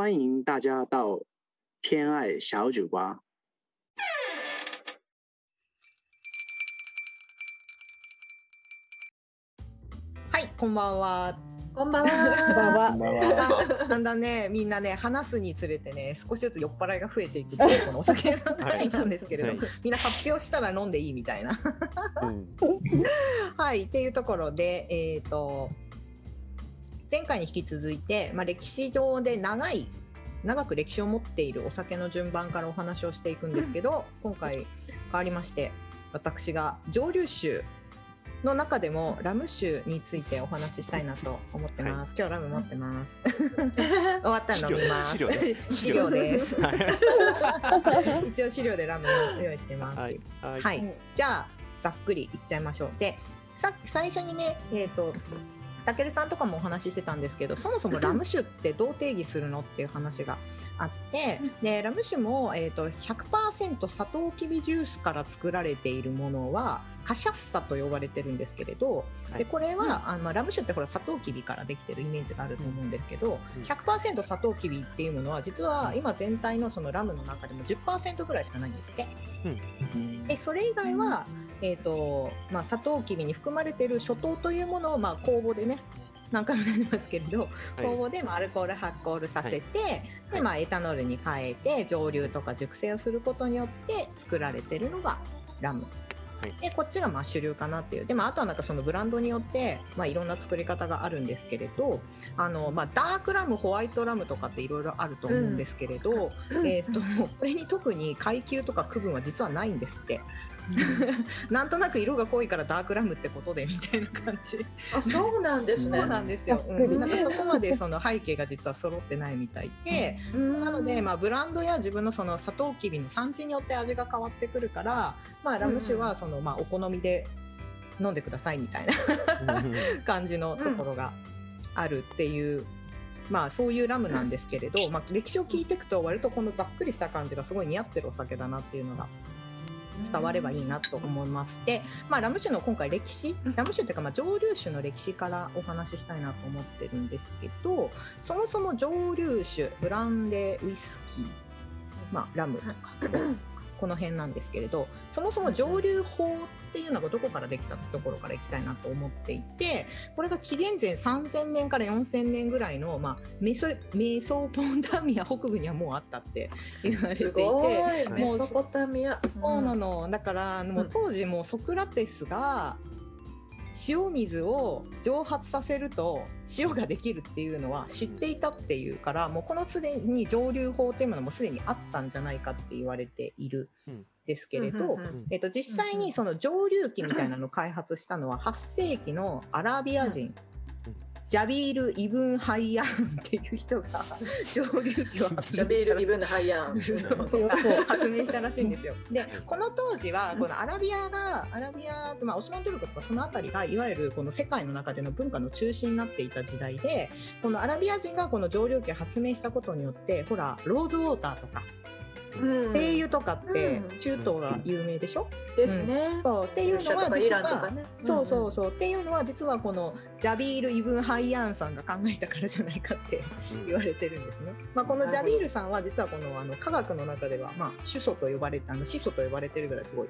欢迎大家到偏爱小酒吧。はい、こんばんは。こんばんは。こんばんは。だんだんね、みんなね、話すにつれてね、少しずつ酔っ払いが増えていくこのお酒の会なんですけれど、はいみんな発表したら飲んでいいみたいな。うん はい、っていうところで、えっ、と。前回に引き続いて、まあ、歴史上で長い。長く歴史を持っているお酒の順番からお話をしていくんですけど、今回変わりまして私が蒸留酒の中でもラム酒についてお話ししたいなと思ってます。今日ラム持ってます。終わったら飲みます。資料ね資料です。は 一応資料でラムを用意してます。い。はい。はい、じゃあざっくりいっちゃいましょう。でさっき最初にね、えー、とたけるさんとかもお話ししてたんですけどそもそもラム酒ってどう定義するのっていう話があってでラム酒も、えー、と100%サトウキビジュースから作られているものはカシャッサと呼ばれてるんですけれど、はい。でこれは、あのまあラム酒ってほらサトウキビからできてるイメージがあると思うんですけど、うん。100%サトウキビっていうものは実は今全体のそのラムの中でも10%ぐらいしかないんですって。でそれ以外は、えーとまあ、サトウキビに含まれている諸糖というものを、まあ、酵母でね何回もなりますけれど、酵母でまあアルコール発酵ルさせて、でまあ、エタノールに変えて蒸留とか熟成をすることによって作られてるのがラム。はい。でこっちがまあ主流かなっていう。で、まあ、あとはなんかそのブランドによって、まあ、いろんな作り方があるんですけれどあの、まあ、ダークラムホワイトラムとかっていろいろあると思うんですけれど、えー、とこれに特に階級とか区分は実はないんですって。なんとなく色が濃いからダークラムってことでみたいな感じ。あ、そうなんですね。そうなんですよ。うん、なんかそこまでその背景が実は揃ってないみたいで、なのでまあブランドや自分のそのサトウキビの産地によって味が変わってくるから、まあラム酒はそのまあお好みで飲んでくださいみたいな感じのところがあるっていう。まあそういうラムなんですけれど、まあ歴史を聞いていくと割とこのざっくりした感じがすごい似合ってるお酒だなっていうのが伝わればいいなと思います。で、まあ、ラム酒の今回歴史ラム酒っていうか、まあ、蒸留酒の歴史からお話ししたいなと思ってるんですけどそもそも蒸留酒ブランデーウイスキー、まあ、ラムとかこの辺なんですけれどそもそも蒸留法っていうのがどこからできたってところからいきたいなと思っていてこれが紀元前3000年から4000年ぐらいの、まあ、メソメソポタミア北部にはもうあったって言われていて。すごい。もうメソポタミア。そうなの、だからもう当時もうソクラテスが塩水を蒸発させると塩ができるっていうのは知っていたっていうからもうこのすでに蒸留法っていうものもすでにあったんじゃないかって言われているんですけれど、えっと、実際にその蒸留機みたいなのを開発したのは8世紀のアラビア人、ジャビール・イブン・ハイヤンっていう人が蒸留機を発明したブン・ハイヤン。そう発明したらしいんですよ。でこの当時はこのアラビアがアラビア、まあ、オスマントルコとかその辺りがいわゆるこの世界の中での文化の中心になっていた時代でこのアラビア人がこの蒸留機を発明したことによってほらローズウォーターとかうん精油とかってうん。中東が有名でしょ、ですね。そう。っていうのはイ実は。そうそうそう。っていうのは実はこのジャビール・イブン・ハイヤンさんが考えたからじゃないかって言われてるんですね。まあ、このジャビールさんは実はこのあの科学の中では、まあ、主祖と呼ばれてあの始祖と呼ばれてるぐらいすごい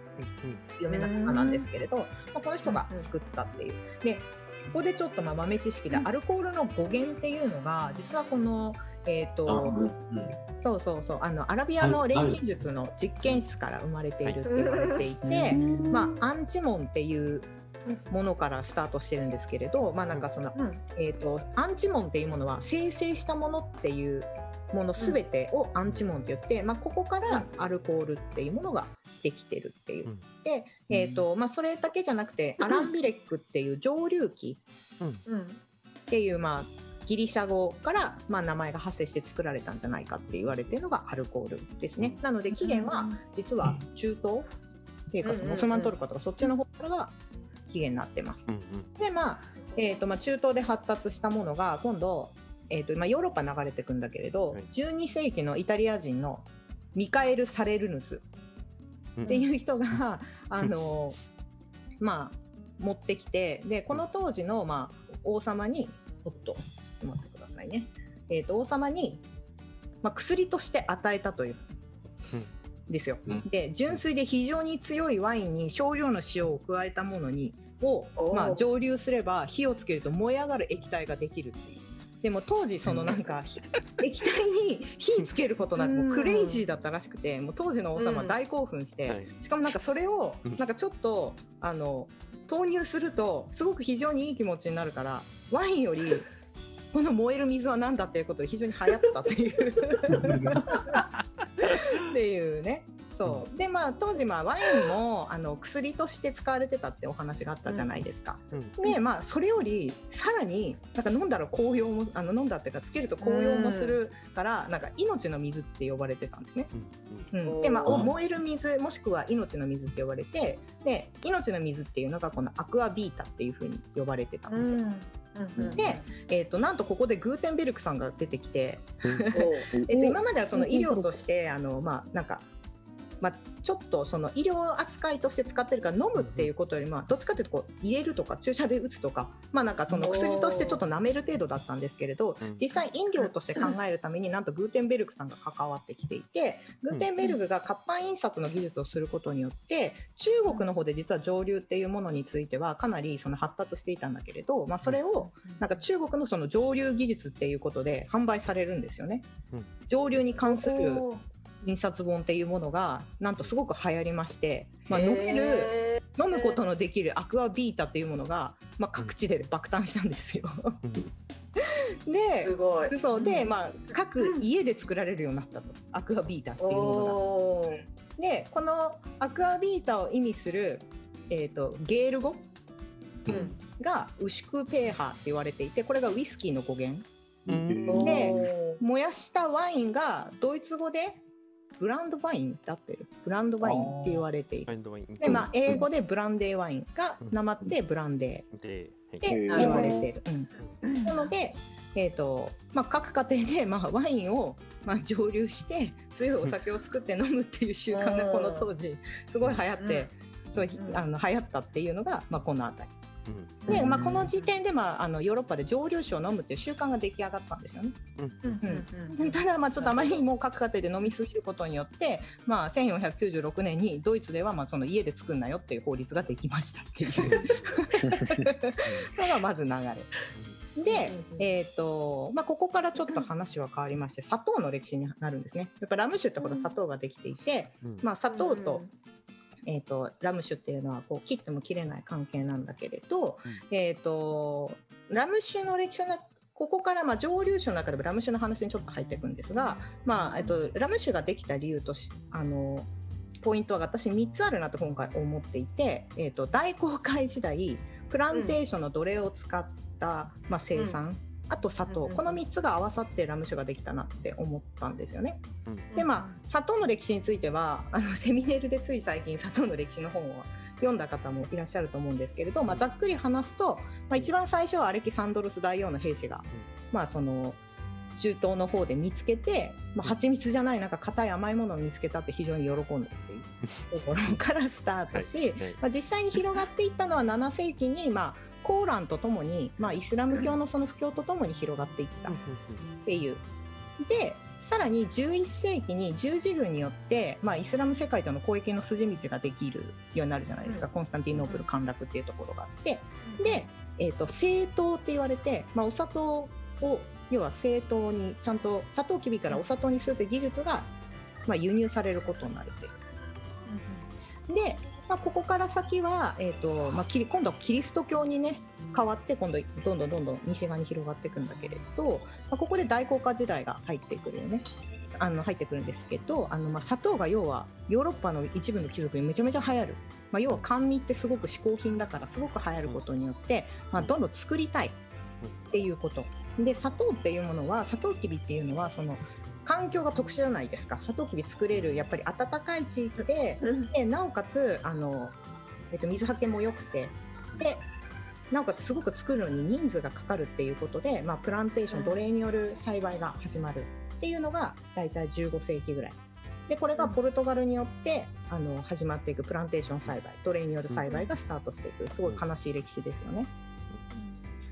有名な方なんですけれど、まあ、この人が作ったっていう。でここでちょっとまあ豆知識で、うん。アルコールの語源っていうのが実はこのえーとそうそうそう。あのアラビアの錬金術の実験室から生まれているって言われていて、まあ、アンチモンっていうものからスタートしてるんですけれど、まあ、なんかその、うん。えー、とアンチモンっていうものは生成したものっていうものすべてをアンチモンって言って、まあ、ここからアルコールっていうものができてるっていう。うん。で、えーとまあ、それだけじゃなくてアランビレックっていう蒸留機うん。っていう、まあ、ギリシャ語から、まあ、名前が発生して作られたんじゃないかって言われてるのがアルコールですね。なので起源は実は中東っていうかそのオスマントルコとかそっちの方からが起源になってます。でまあ、えーとまあ、中東で発達したものが今度、えーとまあ、ヨーロッパ流れてくんだけれど、はい。12世紀のイタリア人のミカエル・サレルヌスっていう人が、あのまあ持ってきてでこの当時の、まあ、王様におっとちょっと待ってくださいね、えー、と王様にまあ、薬として与えたという。ですよ、うん。で純粋で非常に強いワインに少量の塩を加えたものにをまあ、蒸留すれば火をつけると燃え上がる液体ができるっていう。でも当時そのなんかひ 液体に火つけることなんてもうクレイジーだったらしくてもう当時の王様うん。大興奮して、はい。しかもなんかそれをうん。なんかちょっとあの投入するとすごく非常にいい気持ちになるからワインよりこの燃える水は何だっていうことで非常に流行ったっていう。っていうね。そう。でまあ当時まあワインもあの薬として使われてたってお話があったじゃないですか。うん。でまあそれよりさらになんか飲んだら紅葉もあの飲んだっていうかつけると紅葉もするから、なんか命の水って呼ばれてたんですね。うん。うん、でまあ燃える水もしくは命の水って呼ばれてで命の水っていうのがこのアクアビータっていうふうに呼ばれてたんですよ。うんで、えー、となんとここでグーテンベルクさんが出てきて、おえっと、今まではその医療としてあのまあなんか。まあ、ちょっとその医療扱いとして使ってるから飲むっていうことよりもどっちかというとこう入れるとか注射で打つとかまあなんかその薬としてちょっと舐める程度だったんですけれどうん。実際飲料として考えるためになんとグーテンベルクさんが関わってきていてグーテンベルグが活版印刷の技術をすることによって中国の方で実は上流っていうものについてはかなりその発達していたんだけれど、まあ、それをなんか中国のその上流技術っていうことで販売されるんですよね。うん。上流に関する印刷本っていうものがなんとすごく流行りまして、まあ、飲める飲むことのできるアクアビータっていうものが、まあ、各地で爆誕したんですよ。すでごい。そうで、まあ、各家で作られるようになったと。アクアビータっていうものが。でこのアクアビータを意味する、えー、とゲール語？うん。がウシュクペーハーって言われていてこれがウイスキーの語源。うん。で燃やしたワインがドイツ語でブランドワインって合ってる。ブランドワインって言われていてファインドワイン。で、まあ、英語でブランデーワインがなまってブランデーって言われてる。うん。なので、えーとまあ、各家庭で、まあ、ワインを、まあ、蒸留して強いお酒を作って飲むっていう習慣がこの当時すごい流行って、そううん。あの流行ったっていうのが、まあ、この辺り。うんで、うん。まあ、この時点で、まあ、あのヨーロッパで蒸留酒を飲むっていう習慣が出来上がったんですよね。うん。ただ、まあ、ちょっとあまりにも各家庭で飲みすぎることによって、まあ、1496年にドイツではまあその家で作んなよっていう法律ができましたっていう。のがまず流れ。で、えーとまあ、ここからちょっと話は変わりまして砂糖の歴史になるんですね。やっぱラム酒ってほら砂糖ができていて、うん。まあ、砂糖と,、えー、とラム酒っていうのはこう切っても切れない関係なんだけれど、えー、とラム酒の歴史のここからまあ蒸留酒の中でもラム酒の話にちょっと入っていくんですが、まあえっと、ラム酒ができた理由としあのポイントは私3つあるなと今回思っていて、えっと、大航海時代プランテーションの奴隷を使った、まあ、生産、あと砂糖、うんこの3つが合わさってラム酒ができたなって思ったんですよね。うんでまあ砂糖の歴史についてはあのセミネールでつい最近砂糖の歴史の本を読んだ方もいらっしゃると思うんですけれど、まあ、ざっくり話すと、まあ、一番最初はアレキサンドロス大王の兵士が、まあ、その中東の方で見つけて、まあ、蜂蜜じゃないなんか硬い甘いものを見つけたって非常に喜んだっていうところからスタートし、はい。まあ、実際に広がっていったのは7世紀に、まあ、コーランとともに、まあ、イスラム教のその布教とともに広がっていった。っていう。でさらに11世紀に十字軍によって、まあ、イスラム世界との交易の筋道ができるようになるじゃないですか、うん。コンスタンティノープル陥落っていうところがあって。で、えー、と製糖って言われて、まあ、お砂糖を要は製糖にちゃんとサトウキビからお砂糖にするという技術が、まあ、輸入されることになるという。で、まあ、ここから先は、えーとまあ、今度はキリスト教にね変わって今度どんどんどんどん西側に広がっていくんだけれど、まあ、ここで大航海時代が入ってくるよね。あの入ってくるんですけどあの、まあ、砂糖が要はヨーロッパの一部の貴族にめちゃめちゃ流行る、まあ、要は甘味ってすごく嗜好品だからすごく流行ることによって、まあ、どんどん作りたいっていうこと。で砂糖っていうものはサトウキビっていうのはその環境が特殊じゃないですか。サトウキビ作れるやっぱり暖かい地域ででなおかつあの、えっと、水はけも良くてでなおかつすごく作るのに人数がかかるっていうことで、まあ、プランテーションうん。奴隷による栽培が始まるっていうのが大体15世紀ぐらい。でこれがポルトガルによってあの始まっていくプランテーション栽培奴隷による栽培がスタートしていく。すごい悲しい歴史ですよね。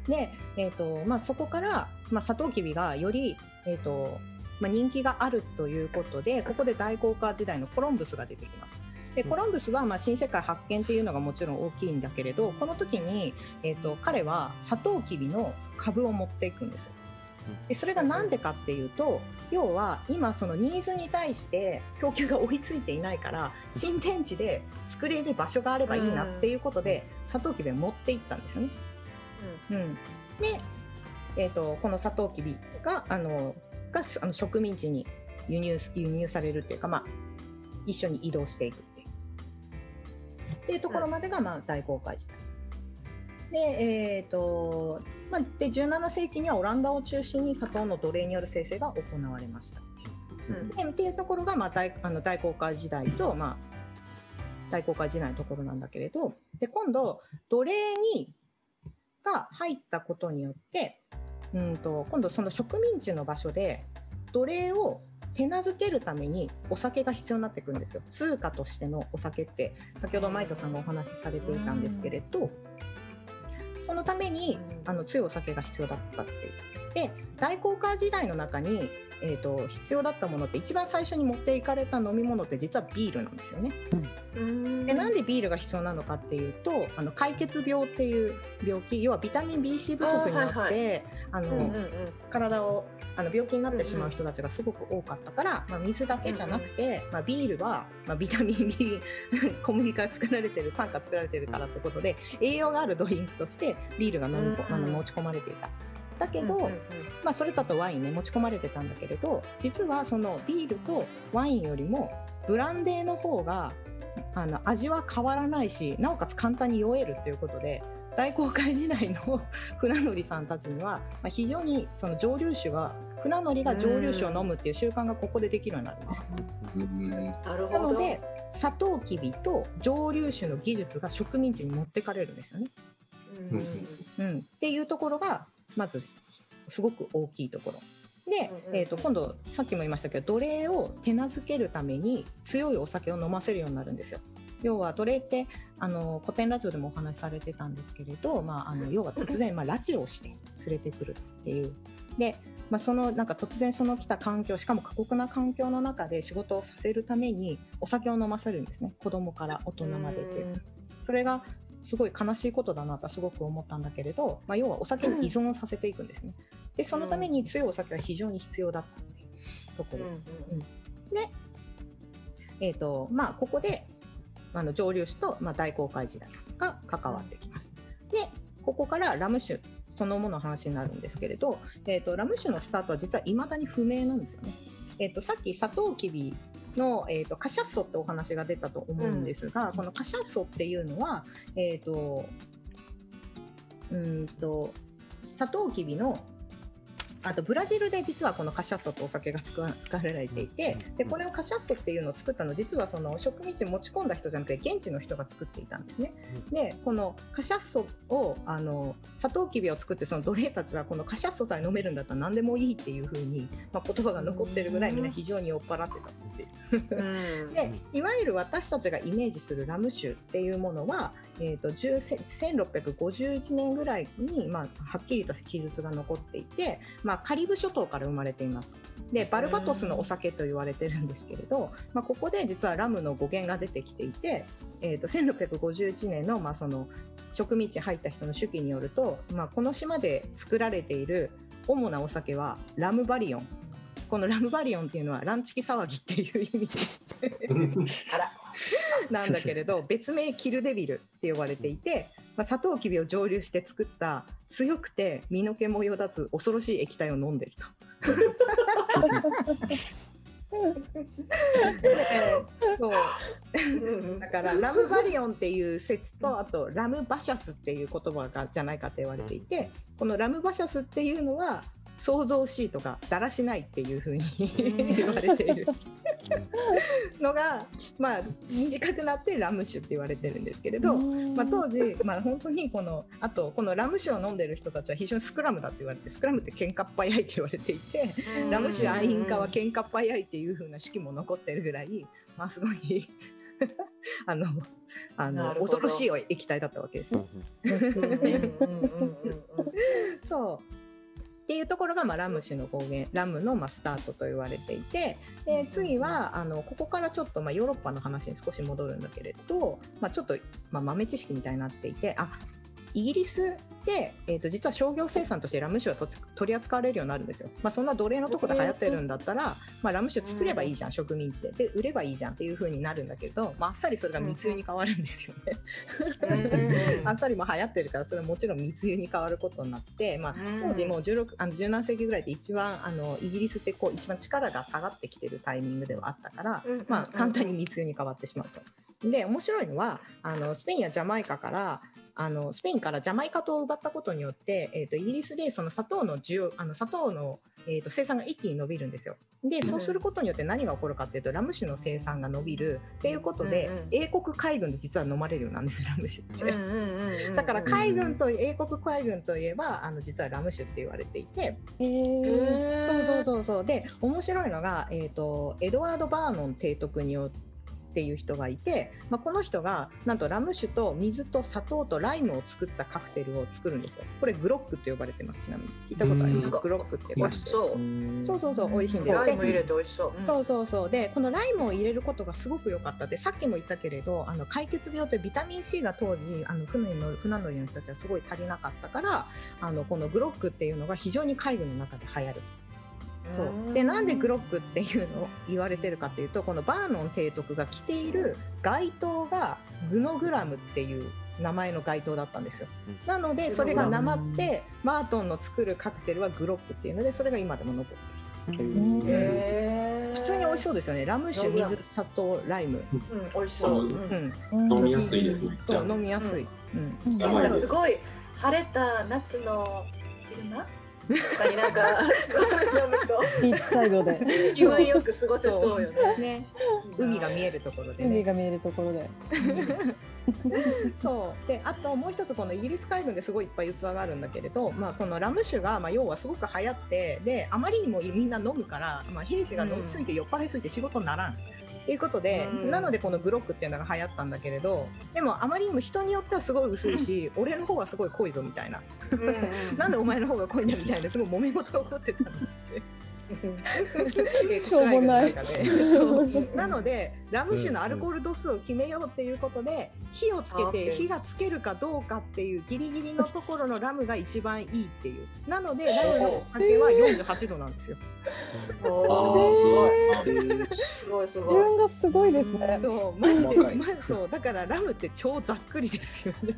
で、えーとまあ、そこから、まあ、サトウキビがより、えーとまあ、人気があるということでここで大航海時代のコロンブスが出てきます。でコロンブスはまあ新世界発見っていうのがもちろん大きいんだけれどこの時に、えー、と彼はサトウキビの株を持っていくんですよ。でそれが何でかっていうと要は今そのニーズに対して供給が追いついていないから新天地で作れる場所があればいいなっていうことでサトウキビを持っていったんですよね。うん、で、えー、とこのサトウキビがあのがあの植民地に輸入輸入されるっていうか、まあ、一緒に移動していくっていうっていうところまでが、まあ、大航海時代。で,、えーとまあ、で17世紀にはオランダを中心に砂糖の奴隷による生成が行われました。うんでっていうところが、まあ、大あの大航海時代と、まあ、大航海時代のところなんだけれどで今度奴隷にが入ったことによってうんと今度その植民地の場所で奴隷を手なずけるためにお酒が必要になってくるんですよ通貨としてのお酒って先ほどマイトさんがお話しされていたんですけれどそのためにあの強いお酒が必要だったっていう。で大航海時代の中に、えー、と必要だったものって一番最初に持っていかれた飲み物って実はビールなんですよね。でなんでビールが必要なのかっていうとあの解決病っていう病気要はビタミン B-C 不足によって体をあの病気になってしまう人たちがすごく多かったから、まあ、水だけじゃなくて、まあ、ビールは、まあ、ビタミン B 小麦から作られてるパンから作られてるからってことで栄養があるドリンクとしてビールが飲みこ、うんうん。あの持ち込まれていた。だけど、うんうんうん。まあ、それだとワインね持ち込まれてたんだけれど実はそのビールとワインよりもブランデーの方があの味は変わらないしなおかつ簡単に酔えるということで大航海時代の 船乗りさんたちには、まあ、非常にその蒸留酒が船乗りが蒸留酒を飲むっていう習慣がここでできるようになるんです。よ。うん。なるほど。なのでサトウキビと蒸留酒の技術が植民地に持ってかれるんですよね。うんうん。うん、っていうところがまずすごく大きいところ。で、えー、と今度さっきも言いましたけど奴隷を手なずけるために強いお酒を飲ませるようになるんですよ。要は奴隷ってあの古典ラジオでもお話しされてたんですけれど、まあ、あの要は突然、まあ、拉致をして連れてくるっていう。でまあ、そのなんか突然その来た環境しかも過酷な環境の中で仕事をさせるためにお酒を飲ませるんですね子供から大人までってそれがすごい悲しいことだなとはすごく思ったんだけれど、まあ、要はお酒に依存させていくんですね。でそのために強いお酒が非常に必要だったっていうとこうんろ。うんえーとまあ、ここであの蒸留酒と、まあ、大航海時代が関わってきます。でここからラム酒そのものの話になるんですけれど、えー、とラム酒のスタートは実はいまだに不明なんですよね。えー、とさっきサトウキビの、えー、とカシャッソってお話が出たと思うんですが、このカシャッソっていうのは、えー、とうーんとサトウキビのあとブラジルで実はこのカシャッソとお酒が使わ使われていてでこれをカシャッソっていうのを作ったのは実はその植民地に持ち込んだ人じゃなくて現地の人が作っていたんですね。でこのカシャッソをあのサトウキビを作ってその奴隷たちはこのカシャッソさえ飲めるんだったら何でもいいっていう風に、まあ、言葉が残ってるぐらいみんな非常に酔っ払ってたっていう。うんでいわゆる私たちがイメージするラム酒っていうものは、えー、と10 1651年ぐらいに、まあ、はっきりと記述が残っていて、まあ、まカリブ諸島から生まれています。でバルバトスのお酒と言われてるんですけれど、まあ、ここで実はラムの語源が出てきていて、えー、と1651年の,、まあその植民地入った人の手記によると、まあ、この島で作られている主なお酒はラムバリオンこのラムバリオンっていうのはランチキ騒ぎっていう意味 あら。なんだけれど別名キルデビルって呼ばれていて、まあ、サトウキビを蒸留して作った強くて身の毛もよだつ恐ろしい液体を飲んでると。そう。うん。だからラムバリオンっていう説とあとラムバシャスっていう言葉がじゃないかって言われていてこのラムバシャスっていうのは想像しいとかだらしないっていうふうに 言われている。のが、まあ、短くなってラム酒って言われてるんですけれど、まあ、当時、まあ、本当にこのあとこのラム酒を飲んでる人たちは非常にスクラムだって言われてスクラムって喧嘩っ早いって言われていてラム酒愛飲家は喧嘩っ早いっていう風な式も残ってるぐらい、まあ、すごい あのあの恐ろしい液体だったわけですね。そうっていうところが、まあ、ラム種の語源ラムの、まあ、スタートと言われていてで次はあのここからちょっと、まあ、ヨーロッパの話に少し戻るんだけれど、まあ、ちょっと、まあ、豆知識みたいになっていてあイギリスで、えー、と実は商業生産としてラム酒は取り扱われるようになるんですよ。まあ、そんな奴隷のとこで流行ってるんだったら、まあ、ラム酒作ればいいじゃん、植民地で。で、売ればいいじゃんっていう風になるんだけど、まあ、あっさりそれが密輸に変わるんですよね。あっさりも流行ってるから、それはもちろん密輸に変わることになって、まあ、当時もう16あの17世紀ぐらいで一番あのイギリスってこう一番力が下がってきてるタイミングではあったから、うんまあ、簡単に密輸に変わってしまうと。で面白いのはあのスペインやジャマイカからあのスペインからジャマイカ島を奪ったことによって、えー、とイギリスでその砂糖の需要あの砂糖の、えー、と生産が一気に伸びるんですよ。でそうすることによって何が起こるかっていうとラム酒の生産が伸びる。っていうことで、うんうん英国海軍で実は飲まれるようになるんですラム酒って。うんうんうんうんだから海軍と英国海軍といえばあの実はラム酒って言われていて、へー。そうそうそうそう。で面白いのが、えー、とエドワード・バーノン提督によっていう人がいて、まあ、この人がなんとラム酒と水と砂糖とライムを作ったカクテルを作るんですよ。これグロックって呼ばれてます。ちなみに。聞いたことあります？うん。グロックって美味しそう。そうそうそう。美味しいんです。ライム入れて美味しそう。そうそうそう。でこのライムを入れることがすごく良かった。でさっきも言ったけれどあの解決病ってビタミン C が当時あの船の船乗りの人たちはすごい足りなかったからあのこのグロックっていうのが非常に海軍の中で流行るそう。でなんでグロックっていうのを言われてるかっていうとこのバーノン提督が着ている街灯がグノグラムっていう名前の街灯だったんですよ。うん。なのでそれがなまってマートンの作るカクテルはグロックっていうのでそれが今でも残ってる。普通に美味しそうですよね。ラム酒水砂糖ライム。うん。美味しそう。うんうん。うん飲みやすいですね。そう飲みやすい、うん。うん。なんかすごい晴れた夏の昼間なんか飲むとビーチサイドで気分よく過ごせそうよね。ね海が見えるところでね海が見えるところで。そうであともう一つこのイギリス海軍ですごいいっぱい器があるんだけれど、まあ、このラム酒が、まあ、要はすごく流行ってであまりにもみんな飲むから、まあ、兵士が飲みすぎて酔っ払いすぎて仕事にならん。っていうことで、うん。なのでこのグロックっていうのが流行ったんだけれどでもあまりにも人によってはすごい薄いし俺の方はすごい濃いぞみたいな。なんでお前の方が濃いんだみたいなすごい揉め事が起こってたんですって。しょうもない。なのでラム酒のアルコール度数を決めようっていうことで火をつけあて火がつけるかどうかっていうギリギリのところのラムが一番いいっていう。なのでラムのお酒は48度なんですよ。おーすごい。えー。すごいすごい。順がすごいですね。そうマジで、ま、そうだからラムって超ざっくりですよね。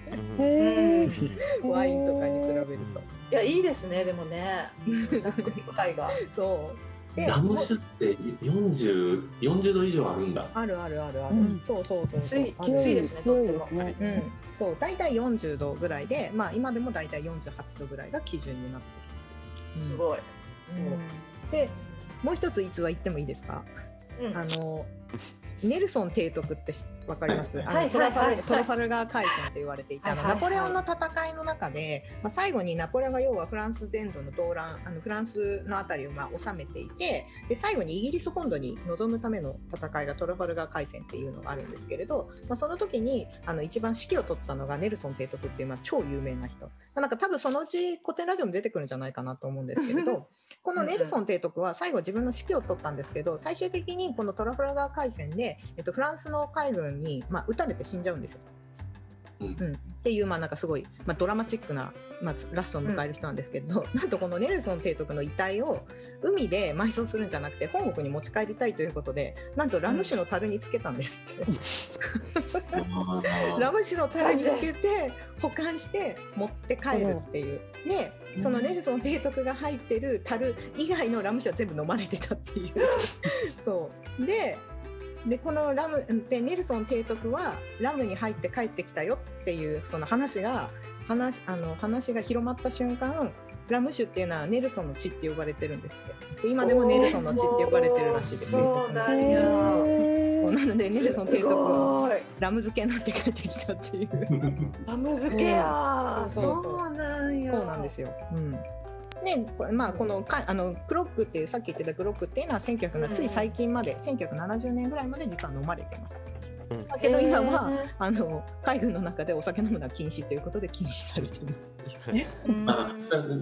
ワインとかに比べるといやいいですねでもね。ざっくり具合が。そう。でラム酒って40、40度以上あるんだ。あるあるあるある、うん。そうそうそうきついあるきついですねとっても。強いですねうん、そう大体40度ぐらいで、まあ、今でも大体48度ぐらいが基準になってる。すごい。そう。でもう一つ逸話言ってもいいですか、うん。あのネルソン提督ってしわかります、あのはいトラファルトラファルガー海戦って言われていた、ナポレオンの戦いの中で、まあ、最後にナポレオンが要はフランス全土の動乱あのフランスのあたりをまあ収めていてで最後にイギリス本土に臨むための戦いがトラファルガー海戦っていうのがあるんですけれど、まあ、その時にあの一番指揮を取ったのがネルソン提督っていう、まあ、超有名な人、まあ、なんか多分そのうち古典ラジオも出てくるんじゃないかなと思うんですけれどこのネルソン提督は最後自分の指揮を取ったんですけど最終的にこのトラファルガー海戦で、えっと、フランスの海軍に、まあ、撃たれて死んじゃうんですよ。うんうん、っていう、まあ、なんかすごい、まあ、ドラマチックな、まあ、ラストを迎える人なんですけど、なんとこのネルソン提督の遺体を海で埋葬するんじゃなくて本国に持ち帰りたいということでなんとラム酒の樽につけたんですって。あーラム酒の樽につけて保管して持って帰るっていう。でそのネルソン提督が入ってる樽以外のラム酒は全部飲まれてたっていう。そうででこのラムでネルソン提督はラムに入って帰ってきたよっていうその話が話あの話が広まった瞬間ラム酒っていうのはネルソンの血って呼ばれてるんですってで今でもネルソンの血って呼ばれてるらしいですよ。そうなんのでネルソン提督もすごいラム漬けになって帰ってきたっていう。ラム漬けや。そう。そうなんですよ。うん。で、こまあ、このかあのクロックっていうさっき言ってたクロックっていうのは1900なつい最近まで、1970年ぐらいまで実は飲まれてます。だけど今はあの海軍の中でお酒飲むのは禁止ということで禁止されています。あ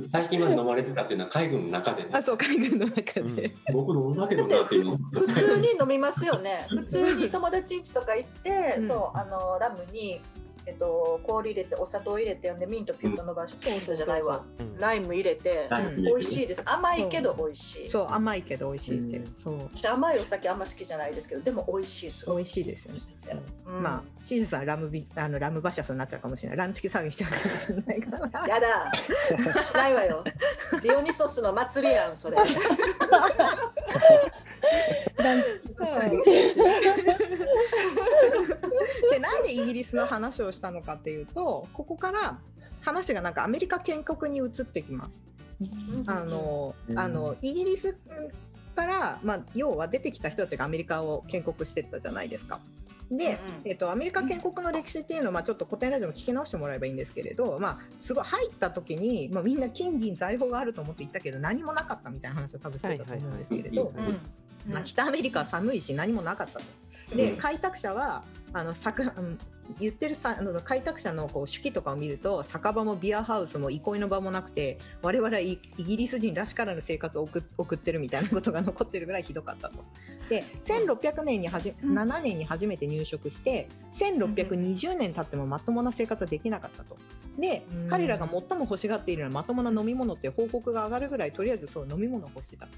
最近まで飲まれてたっていうのは海軍の中でね。あ、そう海軍の中で。僕飲んだけどなっていうの。普通に飲みますよね。普通に友達ん家とか行って、うん。そうあのラムにえっと氷入れてお砂糖入れてでミントピュッと伸ばして、じゃないわ。ライム入れてライム入れて美味しいです。甘いけど美味しい。そう甘いけど美味しいって。うんそう私甘いお酒あんま好きじゃないですけど、でも美味しいすご美味しいですよね。まあシージさんラムビあのラムバシャスになっちゃうかもしれない。ランチキ騒ぎしちゃうかもしれないから。やだ。しないわよ。ディオニソスの祭りやんそれ。でなんでイギリスの話をしたのかっていうとここから話がなんかアメリカ建国に移ってきます。あのうんあのイギリスから、まあ、要は出てきた人たちがアメリカを建国してったじゃないですか。で、えっとアメリカ建国の歴史っていうのは、まあ、ちょっと古典ラジオも聞き直してもらえばいいんですけれど、まあ、すごい入った時に、まあ、みんな金銀財宝があると思って行ったけど何もなかったみたいな話を多分してたと思うんですけれど、まあ、北アメリカは寒いし何もなかったと。で開拓者はあの作言ってるさあの開拓者のこう手記とかを見ると酒場もビアハウスも憩いの場もなくて我々はイイギリス人らしからぬ生活を送送ってるみたいなことが残ってるぐらいひどかったと。で1600年にはじうん7年に初めて入植して1620年経ってもまともな生活はできなかったと。でうん彼らが最も欲しがっているのはまともな飲み物って報告が上がるぐらいとりあえずそう飲み物を欲してた。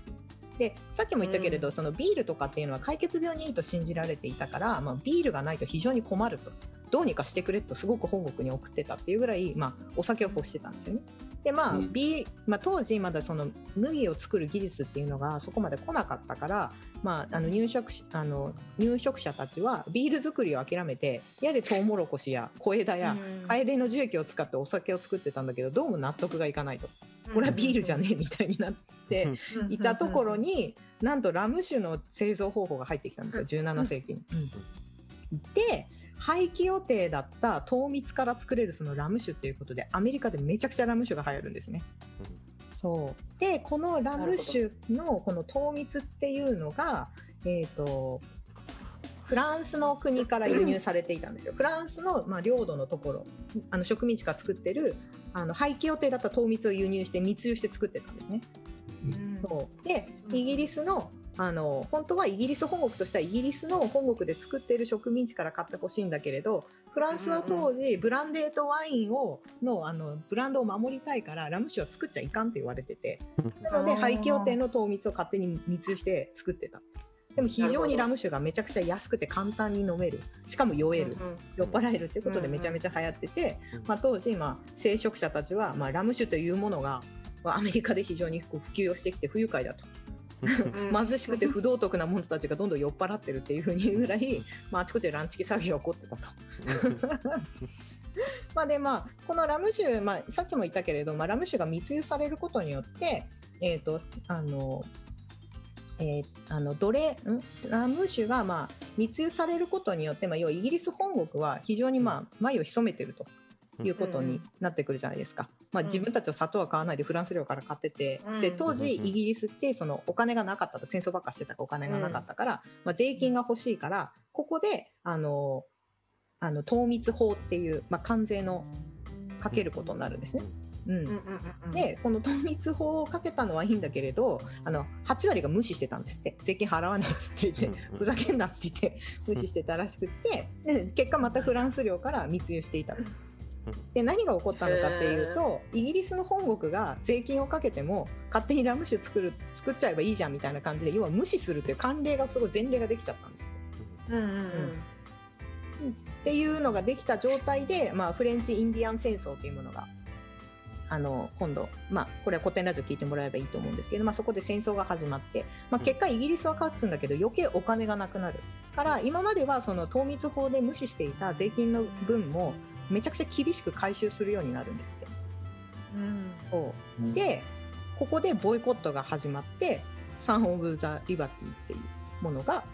でさっきも言ったけれど、うん。そのビールとかっていうのは解決病にいいと信じられていたから、まあ、ビールがないと非常に困るとどうにかしてくれとすごく本国に送ってたっていうぐらい、まあ、お酒を欲してたんですよね。でまあ、うん。ビーまあ、当時まだその麦を作る技術っていうのがそこまで来なかったから、まあ、あの入植しあの入植者たちはビール作りを諦めてやれトウモロコシや小枝やうん。カエデの樹液を使ってお酒を作ってたんだけどどうも納得がいかないと。これはビールじゃねえみたいになっていたところになんとラム酒の製造方法が入ってきたんですよ。17世紀に。で廃棄予定だった糖蜜から作れるそのラム酒っていうことでアメリカでめちゃくちゃラム酒が流行るんですね。そうでこのラム酒のこの糖蜜っていうのが、えー、とフランスの国から輸入されていたんですよ。フランスの、まあ、領土のところあの植民地が作ってるあの廃棄予定だった糖蜜を輸入して密輸して作ってたんですね。そうでうんイギリスのあの本当はイギリス本国としてはイギリスの本国で作っている植民地から買ってほしいんだけれどフランスは当時ブランデーとワインをのあのブランドを守りたいからラム酒は作っちゃいかんって言われててなので廃棄予定の糖蜜を勝手に密輸して作ってた。でも非常にラム酒がめちゃくちゃ安くて簡単に飲める。しかも酔える、酔っ払えるっていうことでめちゃめちゃ流行ってて、うんまあ、当時、まあ、聖職者たちは、まあ、ラム酒というものが、まあ、アメリカで非常にこう普及をしてきて不愉快だと貧しくて不道徳な者たちがどんどん酔っ払ってるっていうふうに言うぐらい、まあ、あちこちでランチキ騒ぎが起こってたと。まあでまあ、このラム酒、まあ、さっきも言ったけれど、まあ、ラム酒が密輸されることによって、えーとあのえーあの奴隷ん？ラム酒がまあ密輸されることによって、まあ、要はイギリス本国は非常にまあ眉を潜めてるということになってくるじゃないですか。まあ、うん。自分たちは砂糖は買わないでフランス領から買ってて、うん。で当時うん。イギリスってそのお金がなかったと戦争ばっかしてたからお金がなかったから、まあ、税金が欲しいからここであのあの糖密法っていう、まあ、関税のかけることになるんですね。うん。でこの糖密法をかけたのはいいんだけれどあの8割が無視してたんですって。税金払わないっつって言って、ふざけんなっつって言って無視してたらしくってで結果またフランス領から密輸していたと。で何が起こったのかっていうとイギリスの本国が税金をかけても勝手にラム酒作る作っちゃえばいいじゃんみたいな感じで要は無視するという慣例がすごい前例ができちゃったんですって。うんうん。うん。っていうのができた状態で、まあ、フレンチ・インディアン戦争というものがあの今度、まあ、これは古典ラジオ聞いてもらえばいいと思うんですけど、まあ、そこで戦争が始まって、まあ、結果イギリスは勝つんだけど余計お金がなくなる。から今まではその糖密法で無視していた税金の分もめちゃくちゃ厳しく回収するようになるんですって。そう。でここでボイコットが始まってサン・オブ・ザ・リバティっていうものが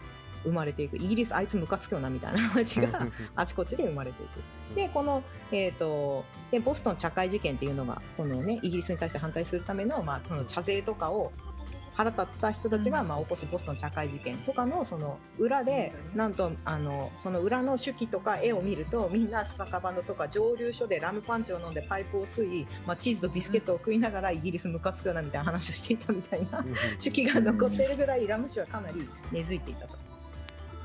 生まれていく。イギリスあいつムカつくよなみたいな話が あちこちで生まれていく。でこの、えー、とでボストン茶会事件っていうのがこの、ね、イギリスに対して反対するための,、まあその茶税とかを腹立った人たちが、うんまあ、起こすボストン茶会事件とかのその裏で、なんとあのその裏の手記とか絵を見るとみんな酒場のとか蒸留所でラムパンチを飲んでパイプを吸い、まあ、チーズとビスケットを食いながらイギリスムカつくなみたいな話をしていたみたいな手記が残ってるぐらいラム酒はかなり根付いていたと。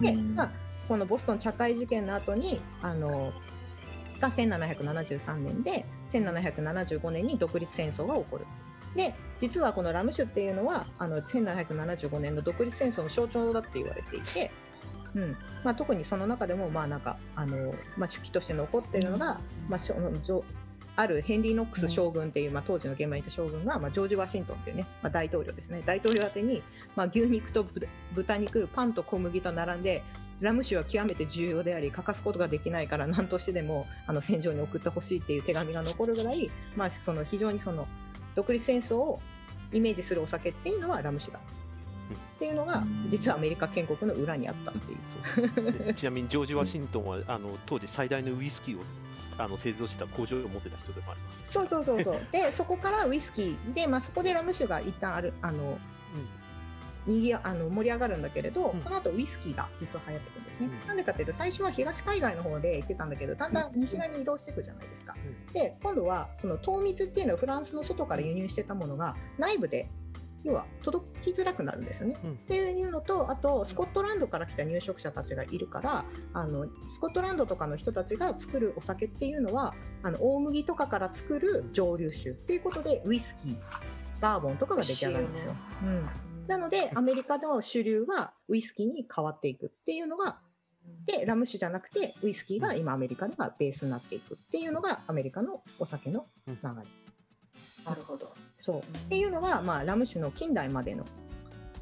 で、まあ、このボストン茶会事件の後にあのが1773年で1775年に独立戦争が起こる。で実はこのラム酒っていうのはあの1775年の独立戦争の象徴だって言われていて、うん。まあ、特にその中でもまあなんかあの、まあ、手記として残っているのが、まあ、しょあるヘンリー・ノックス将軍っていう、まあ、当時の現場にいた将軍が、まあ、ジョージ・ワシントンっていうね、まあ、大統領ですね。大統領宛てに、まあ、牛肉とぶ豚肉パンと小麦と並んでラム酒は極めて重要であり欠かすことができないから何としてでもあの戦場に送ってほしいっていう手紙が残るぐらい、まあ、その非常にその独立戦争をイメージするお酒っていうのはラム酒だっていうのが実はアメリカ建国の裏にあったっていう。ちなみにジョージ・ワシントンはあの当時最大のウイスキーをあの製造した工場を持ってた人でもあります。そうそうそうそう。で、そこからウイスキーで、まあ、そこでラム酒が一旦ある、あの。にぎやあの盛り上がるんだけれど、うんその後ウイスキーが実は流行ってくるんですね。うんなんでかっていうと最初は東海岸の方で行ってたんだけどだんだん西側に移動していくじゃないですか。で今度はその糖蜜っていうのをフランスの外から輸入してたものが内部で要は届きづらくなるんですよね。うんっていうのとあとスコットランドから来た入植者たちがいるからあのスコットランドとかの人たちが作るお酒っていうのはあの大麦とかから作る蒸留酒っていうことでウイスキーバーボンとかが出来上がるんですよ。うんなのでアメリカの主流はウイスキーに変わっていくっていうのがでラム酒じゃなくてウイスキーが今アメリカではベースになっていくっていうのがアメリカのお酒の流れ。なるほど。そうっていうのが、まあ、ラム酒の近代までの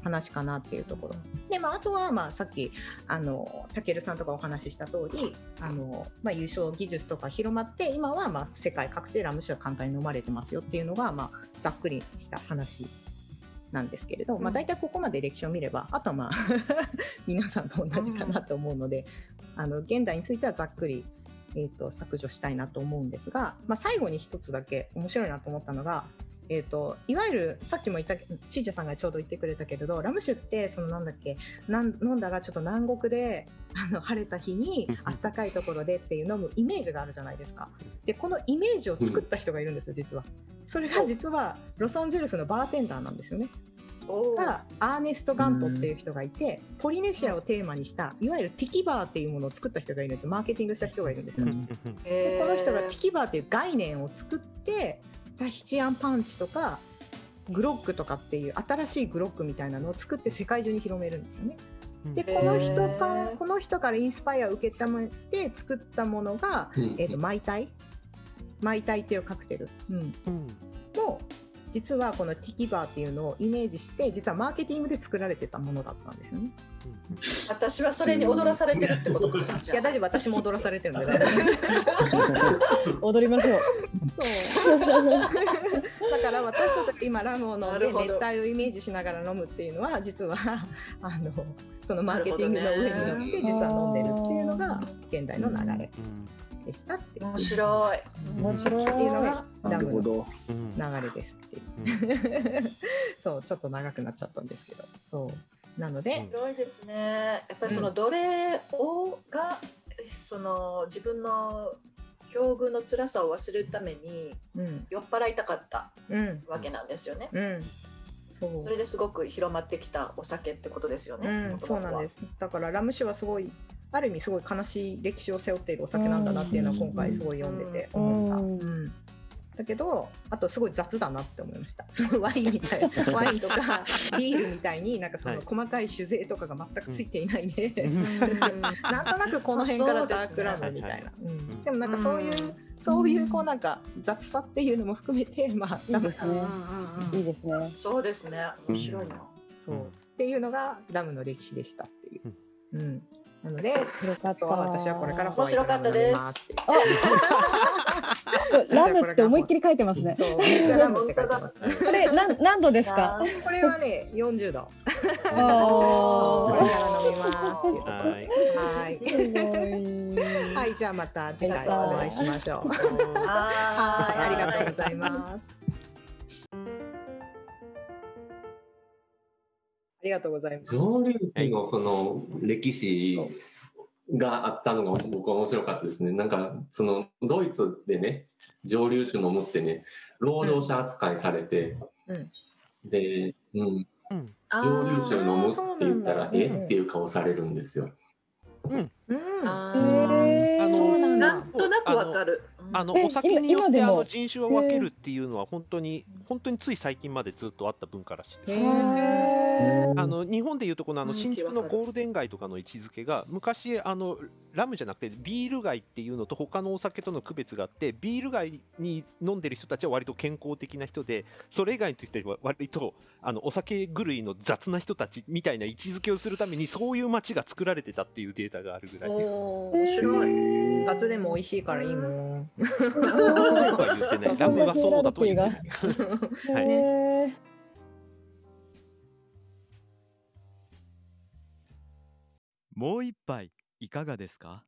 話かなっていうところ。で、まあ、あとは、まあ、さっきあのたけるさんとかお話しした通りあの、まあ、優勝技術とか広まって今は、まあ、世界各地でラム酒が簡単に飲まれてますよっていうのが、まあ、ざっくりした話なんですけれど、まあ、大体ここまで歴史を見ればあとはまあ 皆さんと同じかなと思うので、あの現代についてはざっくり、えー、と削除したいなと思うんですが、まあ、最後に一つだけ面白いなと思ったのが、えー、といわゆるさっきも言ったちーちゃさんがちょうど言ってくれたけれどラム酒ってそのなんだっけなん飲んだらちょっと南国であの晴れた日にあったかいところでっていう飲むイメージがあるじゃないですか。でこのイメージを作った人がいるんですよ実は。それが実はロサンゼルスのバーテンダーなんですよね。がアーネスト・ガントっていう人がいて、ポリネシアをテーマにしたいわゆるティキバーっていうものを作った人がいるんですよ。マーケティングした人がいるんですよ、ねでこの人がティキバーっていう概念を作ってタヒチアンパンチとかグロックとかっていう新しいグロックみたいなのを作って世界中に広めるんですよね。でこの人かへー。この人からインスパイアを受けためて作ったものが、えー、とマイタイマイタイっていうカクテル、うん、うん。も実はこのティキバーっていうのをイメージして実はマーケティングで作られてたものだったんですよね。私はそれに踊らされてるってことかいや大丈夫私も踊らされてるんで。踊りましょう。そう。だから私たちが今ラムを飲んで熱帯をイメージしながら飲むっていうのは実は あのそのマーケティングの上に乗って実は飲んでるっていうのが現代の流れでしたって面白い。面白い。っていうのがなラムのるほど。うん流れですっていう。そうちょっと長くなっちゃったんですけどそうなので、面白いですね。やっぱりその奴隷をがその自分の境遇の辛さを忘れるためにうん酔っ払いたかったうんわけなんですよね。うんそうそれですごく広まってきたお酒ってことですよね。うん、そうなんですす。だからラム酒はすごいある意味すごい悲しい歴史を背負っているお酒なんだなっていうのは今回すごい読んでて思った。だけどあとすごい雑だなって思いました。そのワインみたいな ワインとかビールみたいになんかそのはい細かい酒税とかが全くついていないね。うんなんとなくこの辺からダークラムみたいな。うんでもなんかそういうそういうこうなんか雑さっていうのも含めてまあ多分いいですね。いいですね。そうですね。面白いな。そうっていうのがラムの歴史でしたっていう。うん。なのでよかった。あとは私はこれからホ面白かったですラムって思いっきり書いてますね。そう、めっちゃラムって書いてます。これなん何度ですか？これはね、40度。そう、これあから飲みますはい。はい、じゃあまた次回お会いしましょう。はい、ありがとうございます。りがとうございます。蒸留酒のその歴史があったのが僕は面白かったですね。なんかそのドイツでね蒸留酒飲むってね労働者扱いされて、うんで、うん、うん蒸留酒飲むって言ったらえっていう顔されるんですよ。うん。あへーあのそうなんだなんとなくわかる。えあのお酒によってあの人種を分けるっていうのは本当に本当につい最近までずっとあった文化らしいです。あの日本でいうとこのあのうん新宿のゴールデン街とかの位置づけが昔あのラムじゃなくてビール街っていうのと他のお酒との区別があってビール街に飲んでる人たちは割と健康的な人でそれ以外の人は割とあのお酒狂いの雑な人たちみたいな位置づけをするためにそういう街が作られてたっていうデータがあるぐらい。面白い。夏でも美味しいからいいもん。ラムは言ってない。ラムはそうだと言うんですけど。はいもう一杯いかがですか？